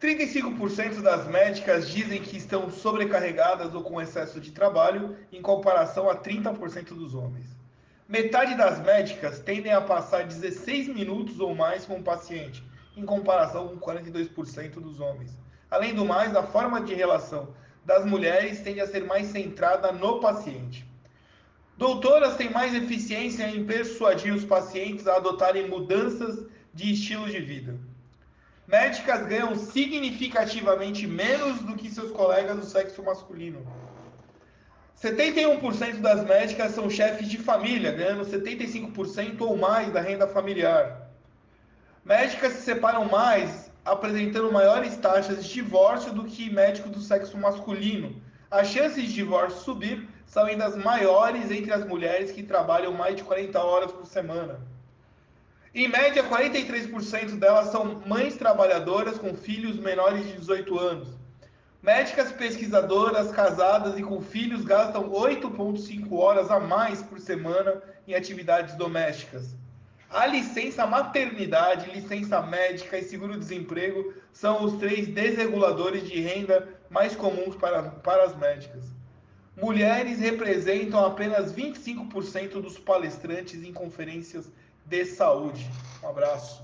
35% das médicas dizem que estão sobrecarregadas ou com excesso de trabalho, em comparação a 30% dos homens. Metade das médicas tendem a passar 16 minutos ou mais com o paciente, em comparação com 42% dos homens. Além do mais, a forma de relação das mulheres tende a ser mais centrada no paciente. Doutoras têm mais eficiência em persuadir os pacientes a adotarem mudanças de estilo de vida. Médicas ganham significativamente menos do que seus colegas do sexo masculino. 71% das médicas são chefes de família, ganhando 75% ou mais da renda familiar. Médicas se separam mais, apresentando maiores taxas de divórcio do que médicos do sexo masculino. As chances de divórcio subir são ainda maiores entre as mulheres que trabalham mais de 40 horas por semana. Em média, 43% delas são mães trabalhadoras com filhos menores de 18 anos. Médicas pesquisadoras casadas e com filhos gastam 8,5 horas a mais por semana em atividades domésticas. A licença maternidade, licença médica e seguro-desemprego são os três desreguladores de renda mais comuns para, para as médicas. Mulheres representam apenas 25% dos palestrantes em conferências de saúde. Um abraço.